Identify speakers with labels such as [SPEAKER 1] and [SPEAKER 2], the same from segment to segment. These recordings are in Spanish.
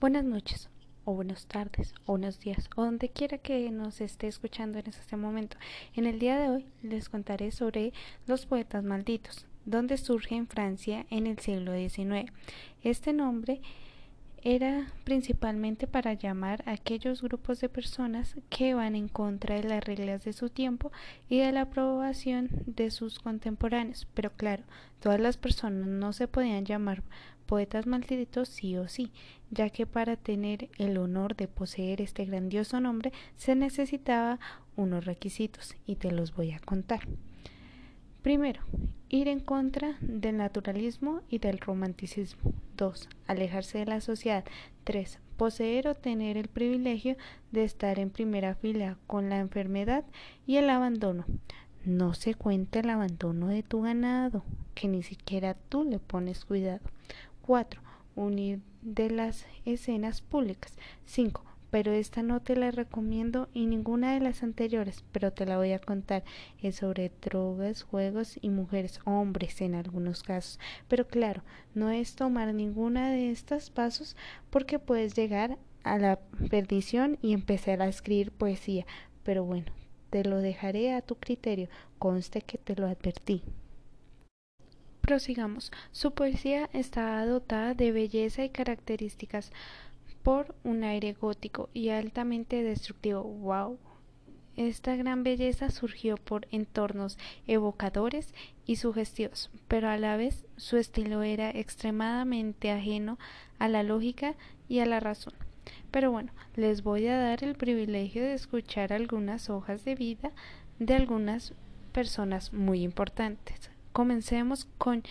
[SPEAKER 1] Buenas noches, o buenas tardes, o buenos días, o donde quiera que nos esté escuchando en este momento. En el día de hoy les contaré sobre los poetas malditos, donde surge en Francia en el siglo XIX. Este nombre era principalmente para llamar a aquellos grupos de personas que van en contra de las reglas de su tiempo y de la aprobación de sus contemporáneos. Pero claro, todas las personas no se podían llamar poetas malditos sí o sí, ya que para tener el honor de poseer este grandioso nombre se necesitaba unos requisitos y te los voy a contar. Primero, ir en contra del naturalismo y del romanticismo. 2. Alejarse de la sociedad. 3. Poseer o tener el privilegio de estar en primera fila con la enfermedad y el abandono. No se cuenta el abandono de tu ganado, que ni siquiera tú le pones cuidado. 4. Unir de las escenas públicas. 5 pero esta no te la recomiendo y ninguna de las anteriores, pero te la voy a contar. Es sobre drogas, juegos y mujeres, hombres en algunos casos. Pero claro, no es tomar ninguna de estos pasos porque puedes llegar a la perdición y empezar a escribir poesía. Pero bueno, te lo dejaré a tu criterio, conste que te lo advertí. Prosigamos. Su poesía está dotada de belleza y características por un aire gótico y altamente destructivo. ¡Wow! Esta gran belleza surgió por entornos evocadores y sugestivos, pero a la vez su estilo era extremadamente ajeno a la lógica y a la razón. Pero bueno, les voy a dar el privilegio de escuchar algunas hojas de vida de algunas personas muy importantes. Comencemos con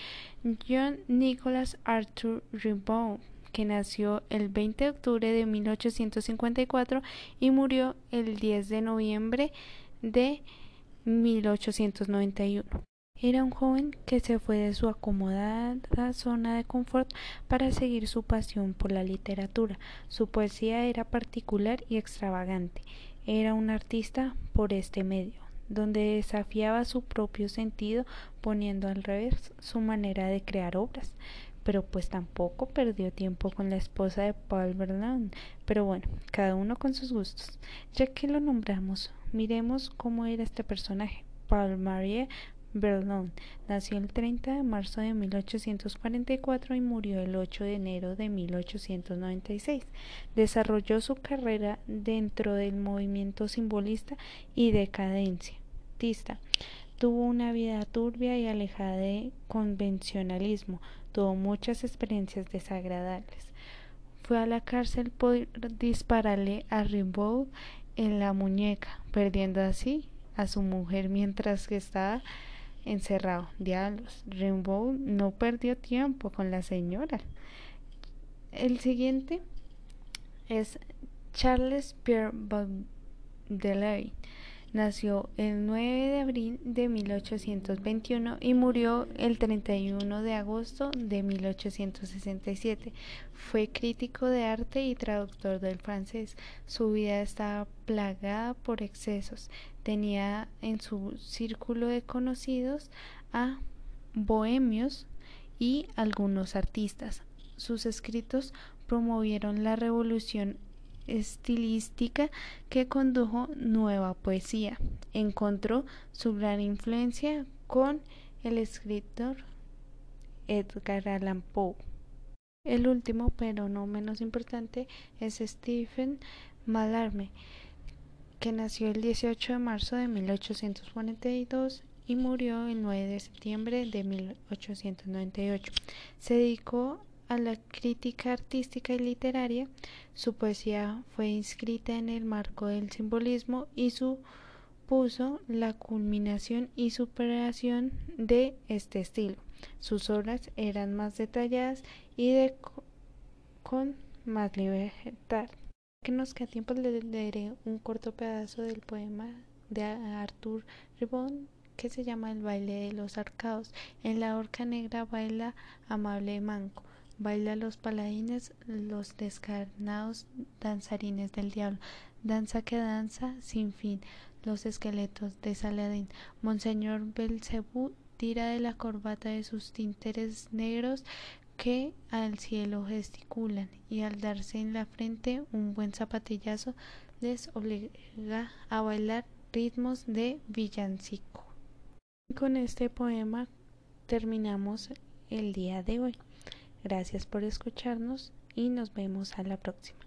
[SPEAKER 1] John Nicholas Arthur Rimbaud que nació el 20 de octubre de 1854 y murió el 10 de noviembre de 1891. Era un joven que se fue de su acomodada zona de confort para seguir su pasión por la literatura. Su poesía era particular y extravagante. Era un artista por este medio, donde desafiaba su propio sentido poniendo al revés su manera de crear obras pero pues tampoco perdió tiempo con la esposa de Paul Verlaine. Pero bueno, cada uno con sus gustos. Ya que lo nombramos, miremos cómo era este personaje. Paul Marie Verlaine nació el 30 de marzo de 1844 y murió el 8 de enero de 1896. Desarrolló su carrera dentro del movimiento simbolista y decadencia. Tuvo una vida turbia y alejada de convencionalismo, tuvo muchas experiencias desagradables. Fue a la cárcel por dispararle a Rimbaud en la muñeca, perdiendo así a su mujer mientras que estaba encerrado. Diablos, Rimbaud no perdió tiempo con la señora. El siguiente es Charles Pierre Baudelaire Nació el 9 de abril de 1821 y murió el 31 de agosto de 1867. Fue crítico de arte y traductor del francés. Su vida estaba plagada por excesos. Tenía en su círculo de conocidos a bohemios y algunos artistas. Sus escritos promovieron la revolución estilística que condujo nueva poesía. Encontró su gran influencia con el escritor Edgar Allan Poe. El último, pero no menos importante, es Stephen Mallarmé, que nació el 18 de marzo de 1842 y murió el 9 de septiembre de 1898. Se dedicó a la crítica artística y literaria, su poesía fue inscrita en el marco del simbolismo y supuso la culminación y superación de este estilo. Sus obras eran más detalladas y de con más libertad. Que nos queda tiempo le leeré un corto pedazo del poema de Arthur Ribon que se llama El baile de los arcados. En la horca negra baila amable manco. Baila los paladines, los descarnados danzarines del diablo, danza que danza sin fin, los esqueletos de Saladín. Monseñor Belcebú tira de la corbata de sus tinteres negros que al cielo gesticulan y al darse en la frente un buen zapatillazo les obliga a bailar ritmos de villancico. Con este poema terminamos el día de hoy. Gracias por escucharnos y nos vemos a la próxima.